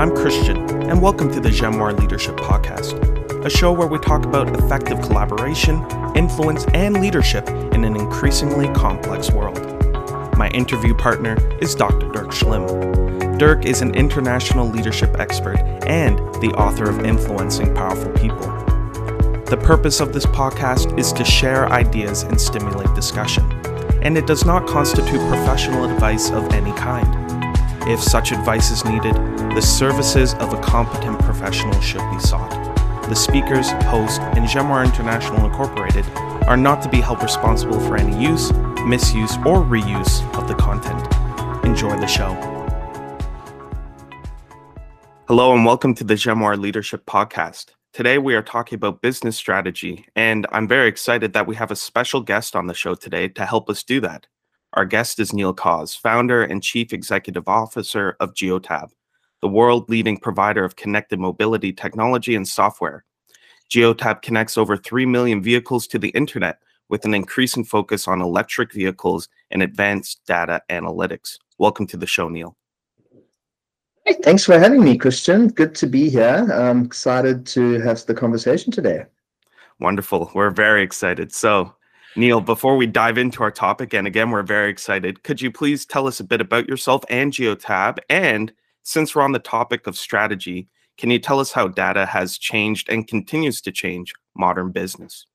I'm Christian, and welcome to the Jenoir Leadership Podcast, a show where we talk about effective collaboration, influence, and leadership in an increasingly complex world. My interview partner is Dr. Dirk Schlimm. Dirk is an international leadership expert and the author of Influencing Powerful People. The purpose of this podcast is to share ideas and stimulate discussion, and it does not constitute professional advice of any kind. If such advice is needed, the services of a competent professional should be sought. The speakers, host, and Jenoir International Incorporated are not to be held responsible for any use, misuse, or reuse of the content. Enjoy the show. Hello, and welcome to the Jenoir Leadership Podcast. Today, we are talking about business strategy, and I'm very excited that we have a special guest on the show today to help us do that. Our guest is Neil Cawse, founder and chief executive officer of Geotab, the world leading provider of connected mobility technology and software. Geotab connects over 3 million vehicles to the internet with an increasing focus on electric vehicles and advanced data analytics. Welcome to the show, Neil. Hey, thanks for having me, Christian. Good to be here. I'm excited to have the conversation today. Wonderful. We're very excited. So, Neil, before we dive into our topic, and again, we're very excited, could you please tell us a bit about yourself and Geotab? And since we're on the topic of strategy, can you tell us how data has changed and continues to change modern business?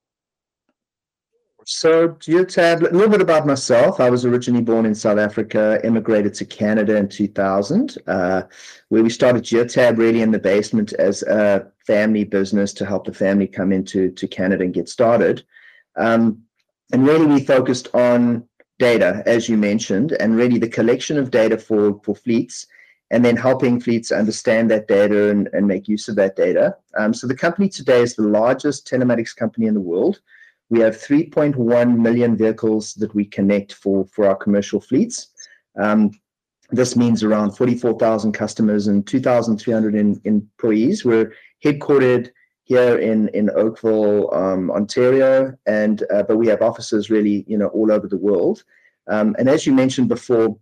So, Geotab, a little bit about myself. I was originally born in South Africa, immigrated to Canada in 2000, uh, where we started Geotab really in the basement as a family business to help the family come into to Canada and get started. Um, and really, we focused on data, as you mentioned, and really the collection of data for, for fleets and then helping fleets understand that data and, and make use of that data. Um, so the company today is the largest telematics company in the world. We have 3.1 million vehicles that we connect for, for our commercial fleets. Um, this means around 44,000 customers and 2,300 employees. We're headquartered here in in Oakville, um, Ontario, and uh, but we have offices really, you know, all over the world. Um, and as you mentioned before,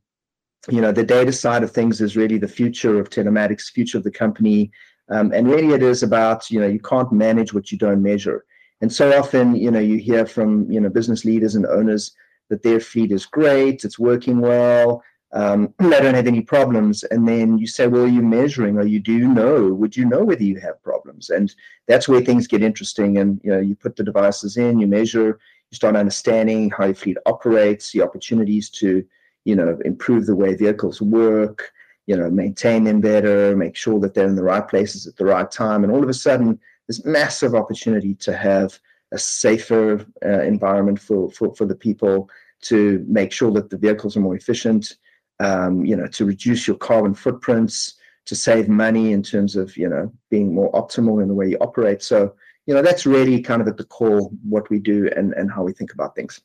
you know, the data side of things is really the future of telematics, future of the company, um, and really it is about you know you can't manage what you don't measure. And so often, you know, you hear from you know business leaders and owners that their fleet is great, it's working well, um, they don't have any problems. And then you say, well, are you measuring or you do know? Would you know whether you have problems? And that's where things get interesting. And you know, you put the devices in, you measure, you start understanding how your fleet operates, the opportunities to, you know, improve the way vehicles work, you know, maintain them better, make sure that they're in the right places at the right time. And all of a sudden, this massive opportunity to have a safer uh, environment for, for, for the people to make sure that the vehicles are more efficient um, you know, to reduce your carbon footprints, to save money in terms of, you know, being more optimal in the way you operate. So, you know, that's really kind of at the core what we do and, and how we think about things.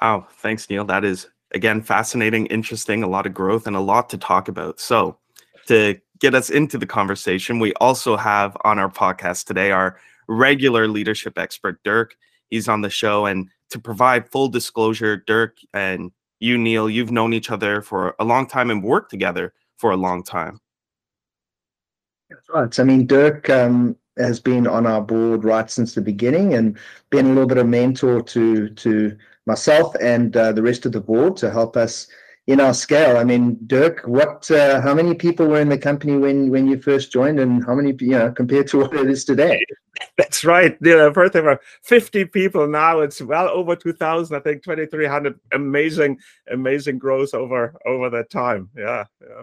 Wow. Thanks, Neil. That is, again, fascinating, interesting, a lot of growth and a lot to talk about. So, to get us into the conversation, we also have on our podcast today our regular leadership expert, Dirk. He's on the show. And to provide full disclosure, Dirk and you, Neil, you've known each other for a long time and worked together for a long time. That's right. I mean, Dirk um, has been on our board right since the beginning and been a little bit of mentor to to myself and uh, the rest of the board to help us in our scale. I mean, Dirk, what? Uh, how many people were in the company when when you first joined, and how many you know compared to what it is today? That's right. Yeah, first of all, 50 people now. It's well over 2,000. I think 2,300. Amazing, amazing growth over over that time. Yeah, yeah.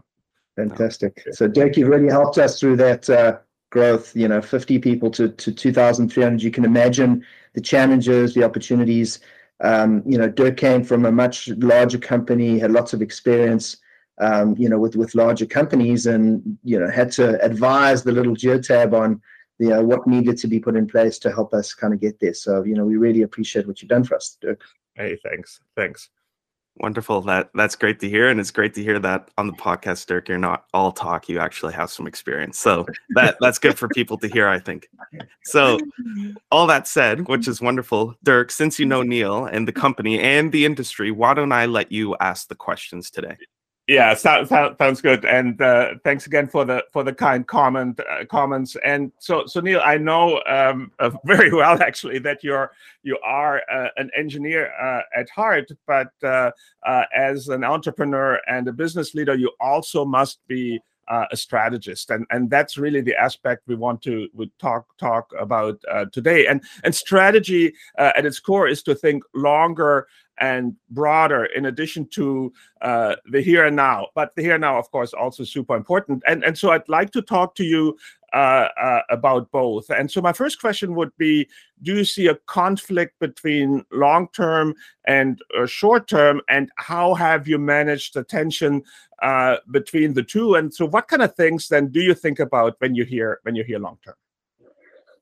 Fantastic. So, Dirk, you've really helped us through that uh, growth. You know, 50 people to to 2,300. You can imagine the challenges, the opportunities you know, Dirk came from a much larger company, had lots of experience, um, you know, with with larger companies, and you know, had to advise the little Geotab on, you know, what needed to be put in place to help us kind of get there. So, you know, we really appreciate what you've done for us, Dirk. Hey, thanks, thanks. Wonderful. That that's great to hear, and it's great to hear that on the podcast, Dirk. You're not all talk; you actually have some experience. So that that's good for people to hear. I think. So, all that said, which is wonderful, Dirk. Since you know Neil and the company and the industry, why don't I let you ask the questions today? Yeah, sounds sounds good, and uh, thanks again for the for the kind comment uh, comments. And so, so Neil, I know um, uh, very well actually that you're you are uh, an engineer uh, at heart, but uh, as an entrepreneur and a business leader, you also must be a strategist, and and that's really the aspect we want to would talk talk about today. And and strategy at its core is to think longer and broader in addition to uh, the here and now. But the here and now of course also super important. And and so i'd like to talk to you uh, uh, about both. And so my first question would be do you see a conflict between long term and uh, short term and how have you managed the tension uh, between the two? And so what kind of things then do you think about when you hear when you hear long term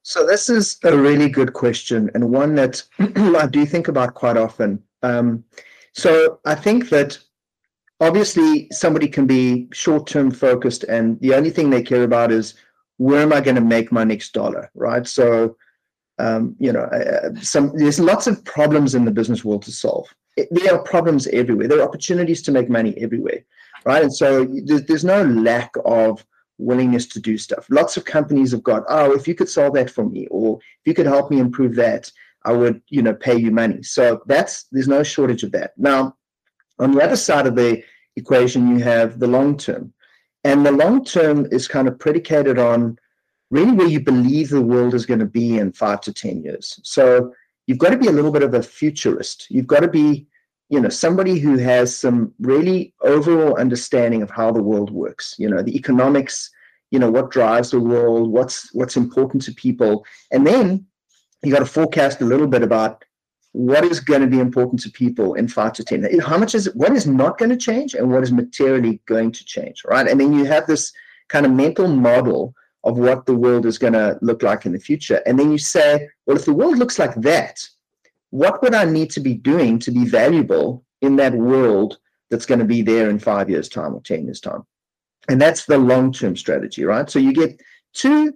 so this is a really good question and one that I do think about quite often. Um, so I think that obviously somebody can be short-term focused and the only thing they care about is where am I going to make my next dollar, right? So um, you know, uh, some there's lots of problems in the business world to solve. It, there are problems everywhere. There are opportunities to make money everywhere, right? And so there's, there's no lack of willingness to do stuff. Lots of companies have got, oh, if you could solve that for me, or if you could help me improve that, I would, you know, pay you money. So that's there's no shortage of that. Now, on the other side of the equation, you have the long term. And the long term is kind of predicated on really where you believe the world is going to be in five to 10 years. So you've got to be a little bit of a futurist. You've got to be, you know, somebody who has some really overall understanding of how the world works, you know, the economics, you know, what drives the world, what's what's important to people. And then you got to forecast a little bit about what is going to be important to people in five to ten. How much is what is not going to change and what is materially going to change, right? And then you have this kind of mental model of what the world is going to look like in the future. And then you say, well, if the world looks like that, what would I need to be doing to be valuable in that world that's going to be there in five years' time or 10 years' time? And that's the long term strategy, right? So you get two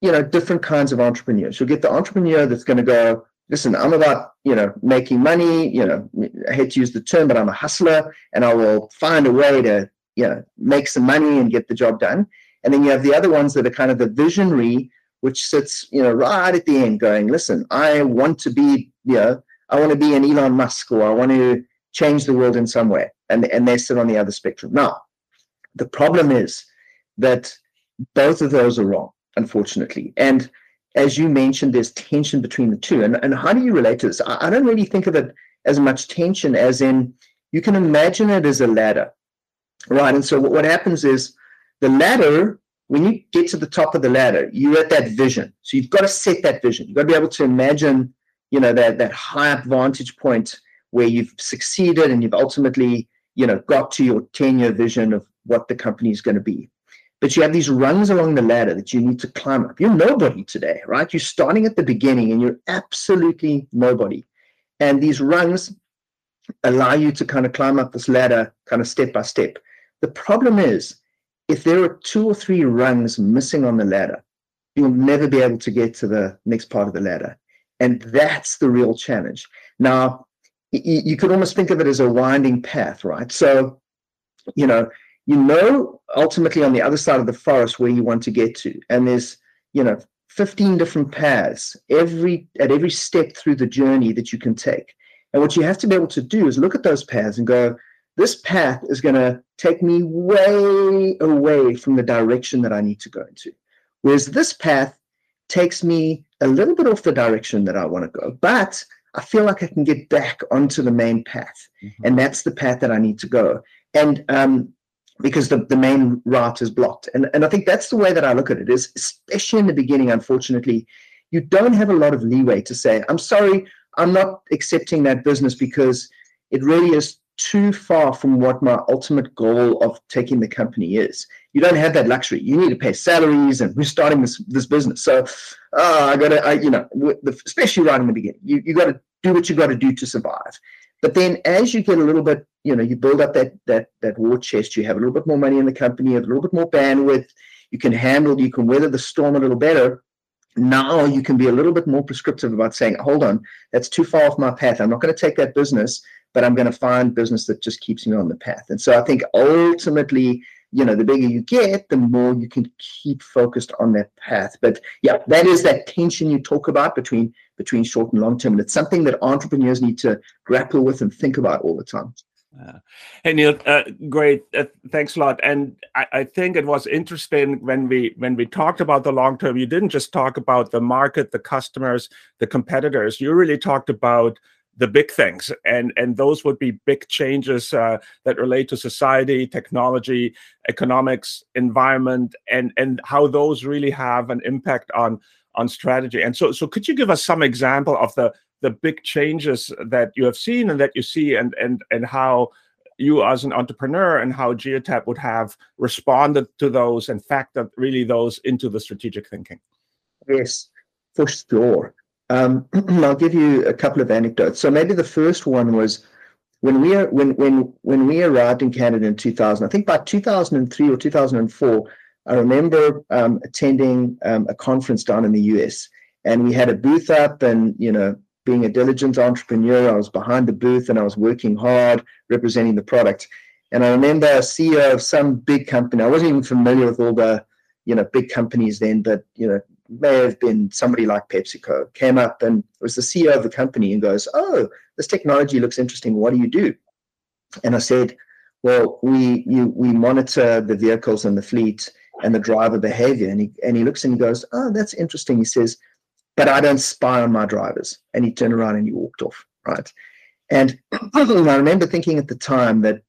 you know, different kinds of entrepreneurs. You'll get the entrepreneur that's going to go, listen, I'm about, you know, making money, you know, I hate to use the term, but I'm a hustler and I will find a way to, you know, make some money and get the job done. And then you have the other ones that are kind of the visionary, which sits, you know, right at the end going, listen, I want to be, you know, I want to be an Elon Musk or I want to change the world in some way. And, and they sit on the other spectrum. Now, the problem is that both of those are wrong unfortunately. And as you mentioned, there's tension between the two. And, and how do you relate to this? I, I don't really think of it as much tension as in you can imagine it as a ladder, right? And so what, what happens is the ladder, when you get to the top of the ladder, you're at that vision. So you've got to set that vision. You've got to be able to imagine, you know, that that high vantage point where you've succeeded and you've ultimately, you know, got to your 10-year vision of what the company is going to be. But you have these rungs along the ladder that you need to climb up. You're nobody today, right? You're starting at the beginning and you're absolutely nobody. And these rungs allow you to kind of climb up this ladder kind of step by step. The problem is, if there are two or three rungs missing on the ladder, you'll never be able to get to the next part of the ladder. And that's the real challenge. Now, you could almost think of it as a winding path, right? So, you know, you know ultimately on the other side of the forest where you want to get to. And there's you know 15 different paths every at every step through the journey that you can take. And what you have to be able to do is look at those paths and go this path is going to take me way away from the direction that i need to go into. Whereas this path takes me a little bit off the direction that i want to go but i feel like i can get back onto the main path. Mm-hmm. and that's the path that i need to go. And um, because the, the main route is blocked. And, and I think that's the way that I look at it is especially in the beginning, unfortunately, you don't have a lot of leeway to say, I'm sorry, I'm not accepting that business because it really is too far from what my ultimate goal of taking the company is. You don't have that luxury. You need to pay salaries, and we're starting this this business. So, uh, I got to, I, you know, especially right in the beginning, you you got to do what you got to do to survive. But then as you get a little bit, you know, you build up that that that war chest, you have a little bit more money in the company, a little bit more bandwidth, you can handle, you can weather the storm a little better. Now you can be a little bit more prescriptive about saying, hold on, that's too far off my path. I'm not going to take that business but I'm going to find business that just keeps me on the path. And so I think ultimately, you know, the bigger you get, the more you can keep focused on that path. But yeah, that is that tension you talk about between between short and long term. And it's something that entrepreneurs need to grapple with and think about all the time. Uh, hey Neil, uh, great, uh, thanks a lot. And I, I, think it was interesting when we when we talked about the long term. You didn't just talk about the market, the customers, the competitors. You really talked about the big things, and and those would be big changes uh, that relate to society, technology, economics, environment, and and how those really have an impact on on strategy. And so, so could you give us some example of the the big changes that you have seen and that you see and and and how you as an entrepreneur and how geotab would have responded to those and factored really those into the strategic thinking yes for sure um, i'll give you a couple of anecdotes so maybe the first one was when we when when when we arrived in canada in 2000 i think by 2003 or 2004 i remember um, attending um, a conference down in the us and we had a booth up and you know being a diligent entrepreneur. I was behind the booth and I was working hard representing the product. And I remember a CEO of some big company. I wasn't even familiar with all the, you know, big companies then, but you know, may have been somebody like PepsiCo came up and was the CEO of the company and goes, "Oh, this technology looks interesting. What do you do?" And I said, "Well, we you we monitor the vehicles and the fleet and the driver behavior." And he and he looks and he goes, "Oh, that's interesting." He says, but I don't spy on my drivers. And he turned around and he walked off, right? And I remember thinking at the time that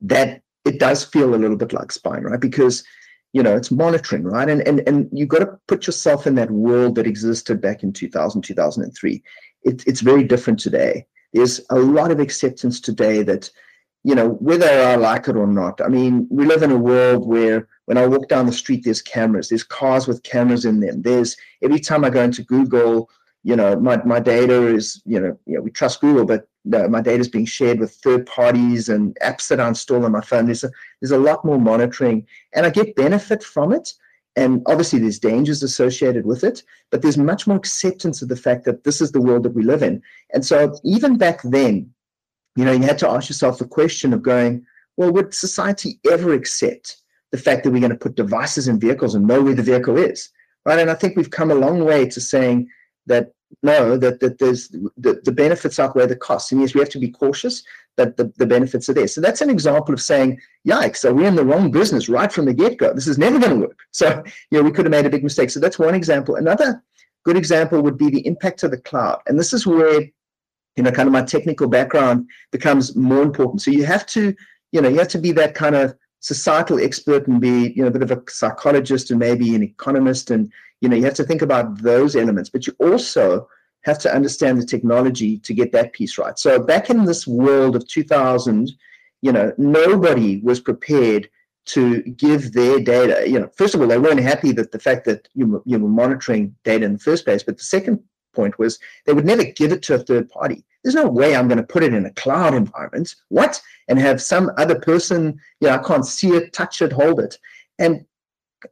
that it does feel a little bit like spying, right? Because you know it's monitoring, right? And and and you've got to put yourself in that world that existed back in 2000, 2003. It, it's very different today. There's a lot of acceptance today that you know, whether I like it or not. I mean, we live in a world where when I walk down the street, there's cameras, there's cars with cameras in them. There's every time I go into Google, you know, my, my data is, you know, you know, we trust Google, but my data is being shared with third parties and apps that I install on my phone. There's a, there's a lot more monitoring and I get benefit from it. And obviously, there's dangers associated with it, but there's much more acceptance of the fact that this is the world that we live in. And so, even back then, you know, you had to ask yourself the question of going, well, would society ever accept the fact that we're going to put devices in vehicles and know where the vehicle is? Right. And I think we've come a long way to saying that know that, that there's the, the benefits outweigh the costs. And yes, we have to be cautious, but the, the benefits are there. So that's an example of saying, yikes, so we're in the wrong business right from the get-go. This is never going to work. So, you know, we could have made a big mistake. So that's one example. Another good example would be the impact of the cloud. And this is where you know, kind of my technical background becomes more important. So you have to, you know, you have to be that kind of societal expert and be, you know, a bit of a psychologist and maybe an economist. And, you know, you have to think about those elements, but you also have to understand the technology to get that piece right. So back in this world of 2000, you know, nobody was prepared to give their data. You know, first of all, they weren't happy that the fact that you were, you were monitoring data in the first place. But the second point was they would never give it to a third party. There's no way I'm going to put it in a cloud environment. What? And have some other person, you know, I can't see it, touch it, hold it. And,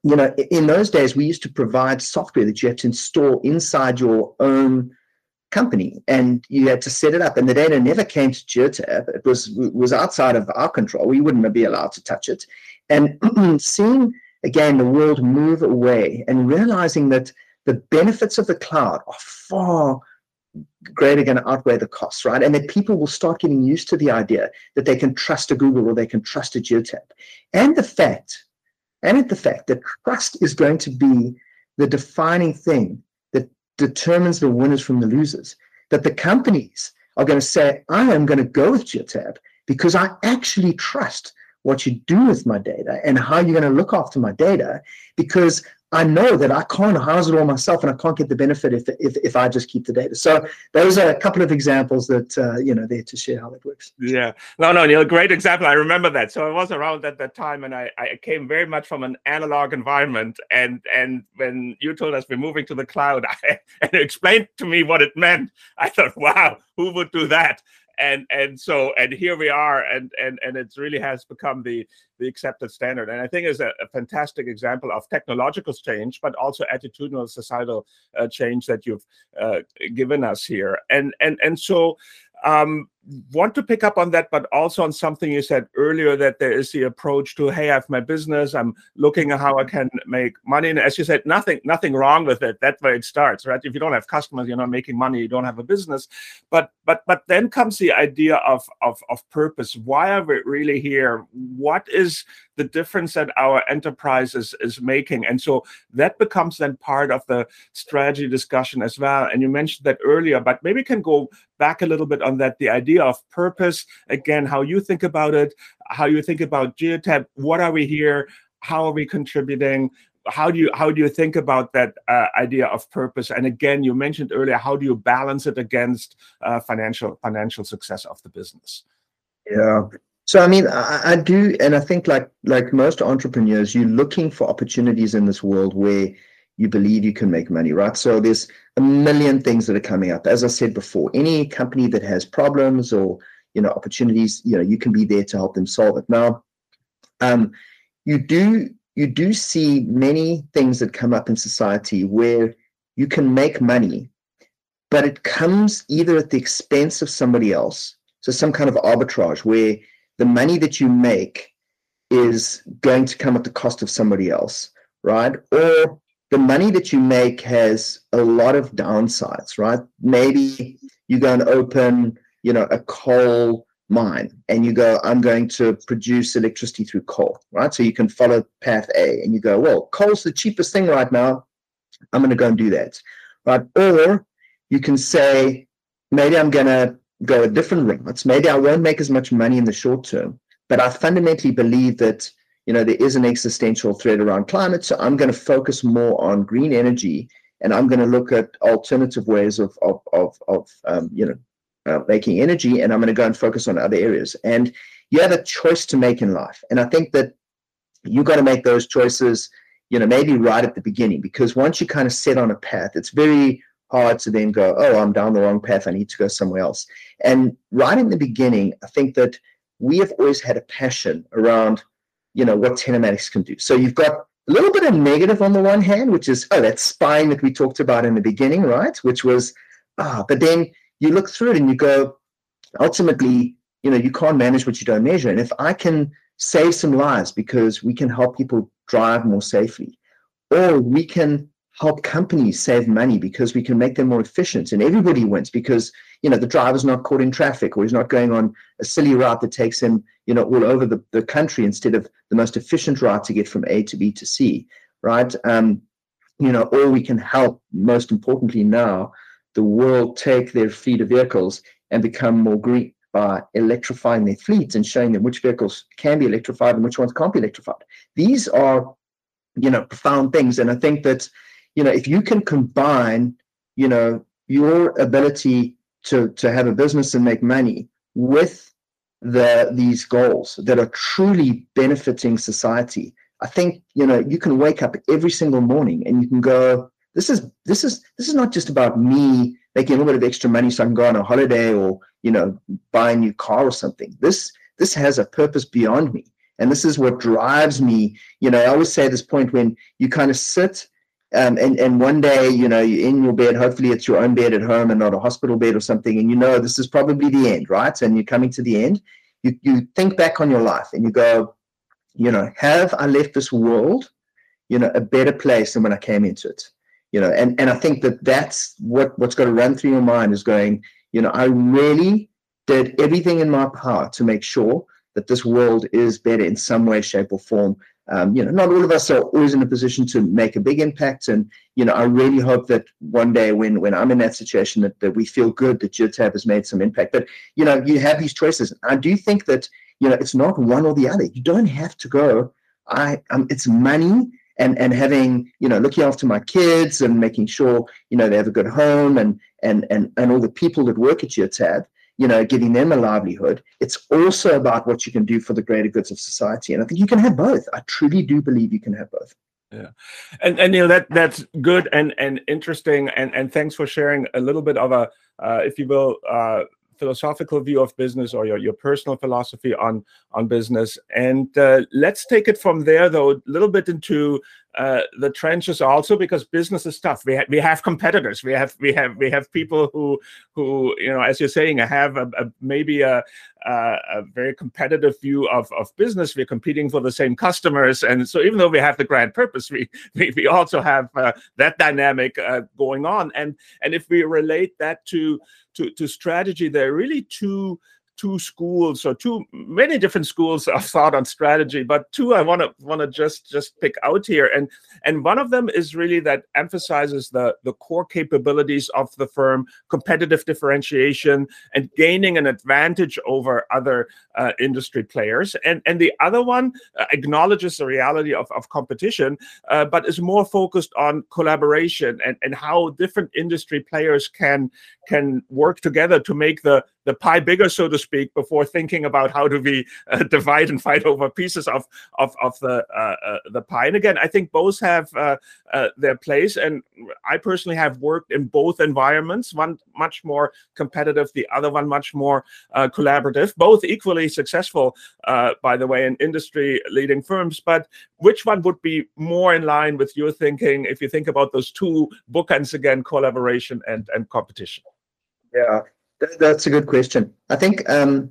you know, in those days, we used to provide software that you had to install inside your own company and you had to set it up and the data never came to geotab it was was outside of our control we wouldn't be allowed to touch it and seeing again the world move away and realizing that the benefits of the cloud are far greater going to outweigh the costs, right? And that people will start getting used to the idea that they can trust a Google or they can trust a Geotab. And the fact, and at the fact that trust is going to be the defining thing that determines the winners from the losers. That the companies are going to say, I am going to go with Geotab because I actually trust what you do with my data and how you're going to look after my data because I know that I can't house it all myself, and I can't get the benefit if if, if I just keep the data. So those are a couple of examples that uh, you know there to share how that works. Yeah, no, no, Neil, great example. I remember that. So I was around at that time, and I, I came very much from an analog environment. And and when you told us we're moving to the cloud, I, and explained to me what it meant, I thought, wow, who would do that? And and so and here we are and and and it really has become the the accepted standard. And i think is a, a, fantastic example of technological change but also attitudinal societal uh, change that you've uh, given us here. And and and so um, want to pick up on that, but also on something you said earlier that there is the approach to, hey, I have my business, I'm looking at how I can make money. And as you said, nothing, nothing wrong with it. That's where it starts, right? If you don't have customers, you're not making money, you don't have a business. But but but then comes the idea of of, of purpose. Why are we really here? What is the difference that our enterprise is, is making? And so that becomes then part of the strategy discussion as well. And you mentioned that earlier, but maybe can go back a little bit on that the idea of purpose. Again how you think about it how you think about geotab what are we here how are we contributing how do you how do you think about that uh, idea of purpose? And again you mentioned earlier how do you balance it against uh, financial financial success of the business? Yeah. So i mean I, I do and i think like like most entrepreneurs you're looking for opportunities in this world where you believe you can make money, right? So there's a million things that are coming up. As I said before, any company that has problems or you know opportunities, you know, you can be there to help them solve it. Now, um, you do you do see many things that come up in society where you can make money, but it comes either at the expense of somebody else, so some kind of arbitrage where the money that you make is going to come at the cost of somebody else, right? Or the money that you make has a lot of downsides, right? Maybe you go and open, you know, a coal mine and you go, I'm going to produce electricity through coal, right? So you can follow path A and you go, well, coal's the cheapest thing right now. I'm going to go and do that, right? Or you can say, maybe I'm going to go a different route. Maybe I won't make as much money in the short term, but I fundamentally believe that you know, there is an existential threat around climate. So I'm going to focus more on green energy and I'm going to look at alternative ways of, of, of, of um, you know, uh, making energy and I'm going to go and focus on other areas. And you have a choice to make in life. And I think that you've got to make those choices, you know, maybe right at the beginning, because once you kind of set on a path, it's very hard to then go, oh, I'm down the wrong path. I need to go somewhere else. And right in the beginning, I think that we have always had a passion around – you know what telematics can do. So you've got a little bit of negative on the one hand, which is oh that spine that we talked about in the beginning, right? Which was ah, but then you look through it and you go, ultimately, you know, you can't manage what you don't measure. And if I can save some lives because we can help people drive more safely, or we can help companies save money because we can make them more efficient. And everybody wins because you know the driver's not caught in traffic or he's not going on a silly route that takes him you know all over the, the country instead of the most efficient route to get from a to b to c right? Um you know or we can help most importantly now the world take their fleet of vehicles and become more green by electrifying their fleets and showing them which vehicles can be electrified and which ones can't be electrified. These are you know profound things. And i think that you know, if you can combine, you know, your ability to to have a business and make money with the these goals that are truly benefiting society, I think you know you can wake up every single morning and you can go, this is this is this is not just about me making a little bit of extra money so I can go on a holiday or you know buy a new car or something. This this has a purpose beyond me, and this is what drives me. You know, I always say this point when you kind of sit um, and and one day you know you're in your bed hopefully it's your own bed at home and not a hospital bed or something and you know this is probably the end right? And you're coming to the end. You you think back on your life and you go you know have i left this world you know a better place than when i came into it? You know and and i think that that's what what's going to run through your mind is going you know i really did everything in my power to make sure that this world is better in some way shape or form um, you know, not all of us are always in a position to make a big impact. And, you know, I really hope that one day when when I'm in that situation that, that we feel good that Geotab has made some impact. But, you know, you have these choices. I do think that, you know, it's not one or the other. You don't have to go, I um, it's money and and having, you know, looking after my kids and making sure, you know, they have a good home and and and and all the people that work at Geotab you know, giving them a livelihood. It's also about what you can do for the greater goods of society. And I think you can have both. I truly do believe you can have both. Yeah, and and you know that that's good and and interesting, and and thanks for sharing a little bit of a, uh, if you will, uh, philosophical view of business or your, your personal philosophy on on business and uh, let's take it from there though a little bit into uh, the trenches also because business is tough. We have we have competitors. We have we have we have people who who you know, as you're saying, have a, a maybe a, a, a very competitive view of of business. We're competing for the same customers, and so even though we have the grand purpose, we we, we also have uh, that dynamic uh, going on. And and if we relate that to to to strategy, there are really two two schools or two many different schools of thought on strategy but two i want to want to just just pick out here. And and one of them is really that emphasizes the the core capabilities of the firm competitive differentiation and gaining an advantage over other uh, industry players. And and the other one uh, acknowledges the reality of, of competition uh, but is more focused on collaboration and and how different industry players can can work together to make the the pie bigger, so to speak, before thinking about how do we uh, divide and fight over pieces of of, of the uh, uh, the pie. And again, I think both have uh, uh, their place. And I personally have worked in both environments. One much more competitive, the other one much more collaborative. Both equally successful, by the way, in industry leading firms. But which one would be more in line with your thinking if you think about those two bookends again, collaboration and and competition? Yeah, that's a good question. I think, um,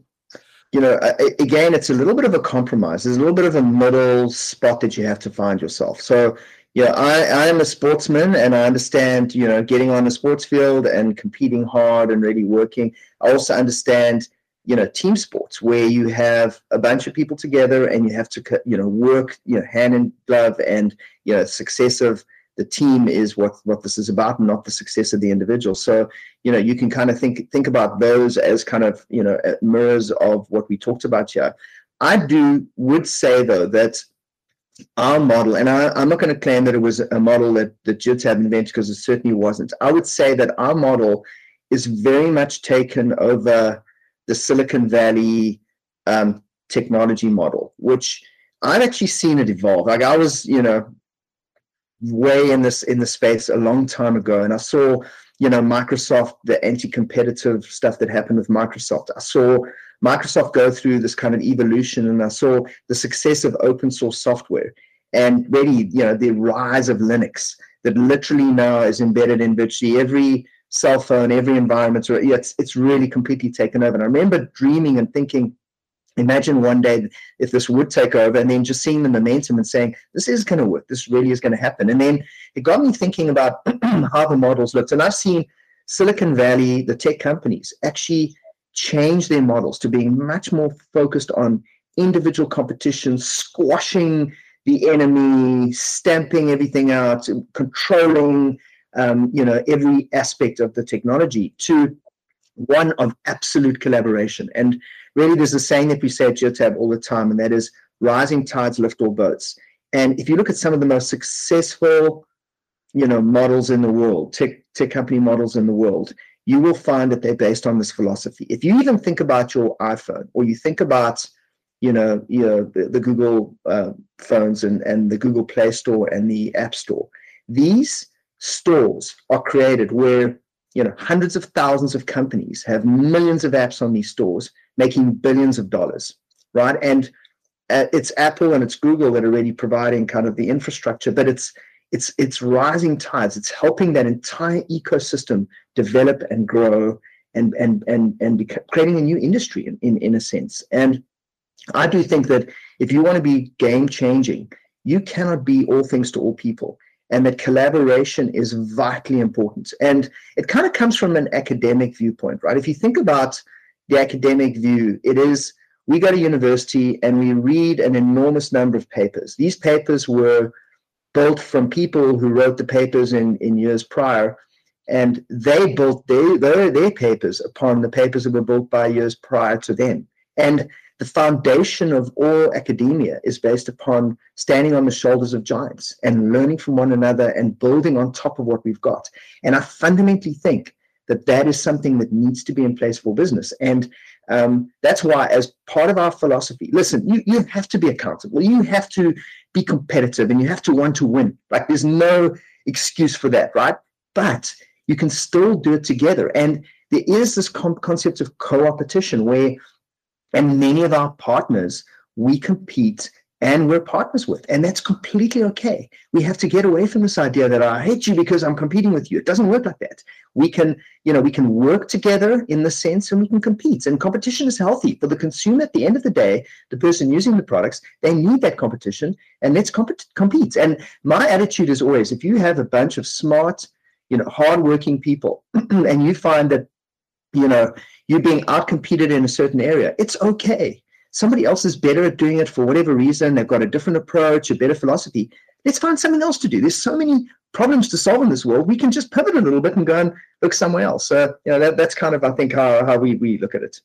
you know, again, it's a little bit of a compromise. There's a little bit of a middle spot that you have to find yourself. So, yeah, I, I am a sportsman and I understand, you know, getting on the sports field and competing hard and really working. I also understand, you know, team sports where you have a bunch of people together and you have to, you know, work, you know, hand in glove and, you know, successive the team is what what this is about, and not the success of the individual. So you know you can kind of think think about those as kind of you know mirrors of what we talked about here. I do would say though that our model, and I, am not going to claim that it was a model that that Geotab invented because it certainly wasn't. I would say that our model is very much taken over the Silicon Valley um, technology model, which I've actually seen it evolve. Like I was, you know, way in this in the space a long time ago, and I saw you know Microsoft the anti-competitive stuff that happened with Microsoft. I saw Microsoft go through this kind of evolution, and I saw the success of open source software and really you know the rise of Linux that literally now is embedded in virtually every cell phone, every environment. So it's it's really completely taken over. And I remember dreaming and thinking imagine one day if this would take over and then just seeing the momentum and saying this is going to work. This really is going to happen. And then it got me thinking about how the models looked and i've seen silicon valley the tech companies actually change their models to being much more focused on individual competition squashing the enemy stamping everything out controlling um, you know every aspect of the technology to one of absolute collaboration. And really there's a saying that we say at Geotab all the time, and that is rising tides lift all boats. And if you look at some of the most successful, you know, models in the world, tech tech company models in the world, you will find that they're based on this philosophy. If you even think about your iPhone, or you think about, you know, you know the, the Google uh, phones and and the Google Play Store and the App Store, these stores are created where you know hundreds of thousands of companies have millions of apps on these stores making billions of dollars, right? And uh, it's Apple and it's Google that are really providing kind of the infrastructure, but it's it's it's rising tides. It's helping that entire ecosystem develop and grow and and and and creating a new industry in, in in a sense. And I do think that if you want to be game changing, you cannot be all things to all people and that collaboration is vitally important. And it kind of comes from an academic viewpoint, right? If you think about the academic view. It is we go to university and we read an enormous number of papers. These papers were built from people who wrote the papers in, in years prior, and they built their, their, their papers upon the papers that were built by years prior to them. And the foundation of all academia is based upon standing on the shoulders of giants and learning from one another and building on top of what we've got. And I fundamentally think that that is something that needs to be in place for business. And um, that's why, as part of our philosophy, listen, you, you have to be accountable. You have to be competitive and you have to want to win. Like there's no excuse for that, right? But you can still do it together. And there is this concept of co-opetition where, and many of our partners, we compete and we're partners with. And that's completely okay. We have to get away from this idea that oh, I hate you because I'm competing with you. It doesn't work like that. We can, you know, we can work together in the sense and we can compete. And competition is healthy for the consumer. At the end of the day, the person using the products, they need that competition and let's comp- compete. And my attitude is always if you have a bunch of smart, you know, hardworking people and you find that, you know, you're being outcompeted in a certain area, it's okay somebody else is better at doing it for whatever reason. They've got a different approach, a better philosophy. Let's find something else to do. There's so many problems to solve in this world. We can just pivot a little bit and go and look somewhere else. So, you know, that, that's kind of, I think, how, how we, we look at it.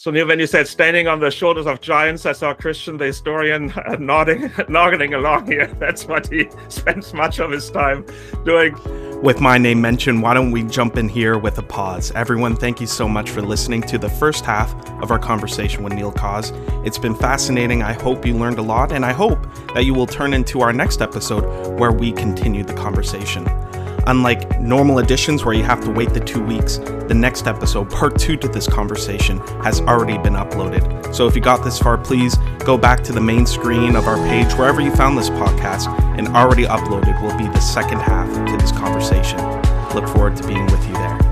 So Neil, when you said standing on the shoulders of giants, I saw Christian, the historian, uh, nodding, nodding along here. That's what he spends much of his time doing. With my name mentioned, why don't we jump in here with a pause? Everyone, thank you so much for listening to the first half of our conversation with Neil Cawse. It's been fascinating. I hope you learned a lot, and I hope that you will turn into our next episode where we continue the conversation. Unlike normal editions where you have to wait the two weeks, the next episode, part two to this conversation, has already been uploaded. So if you got this far, please go back to the main screen of our page, wherever you found this podcast, and already uploaded will be the second half to this conversation. Look forward to being with you there.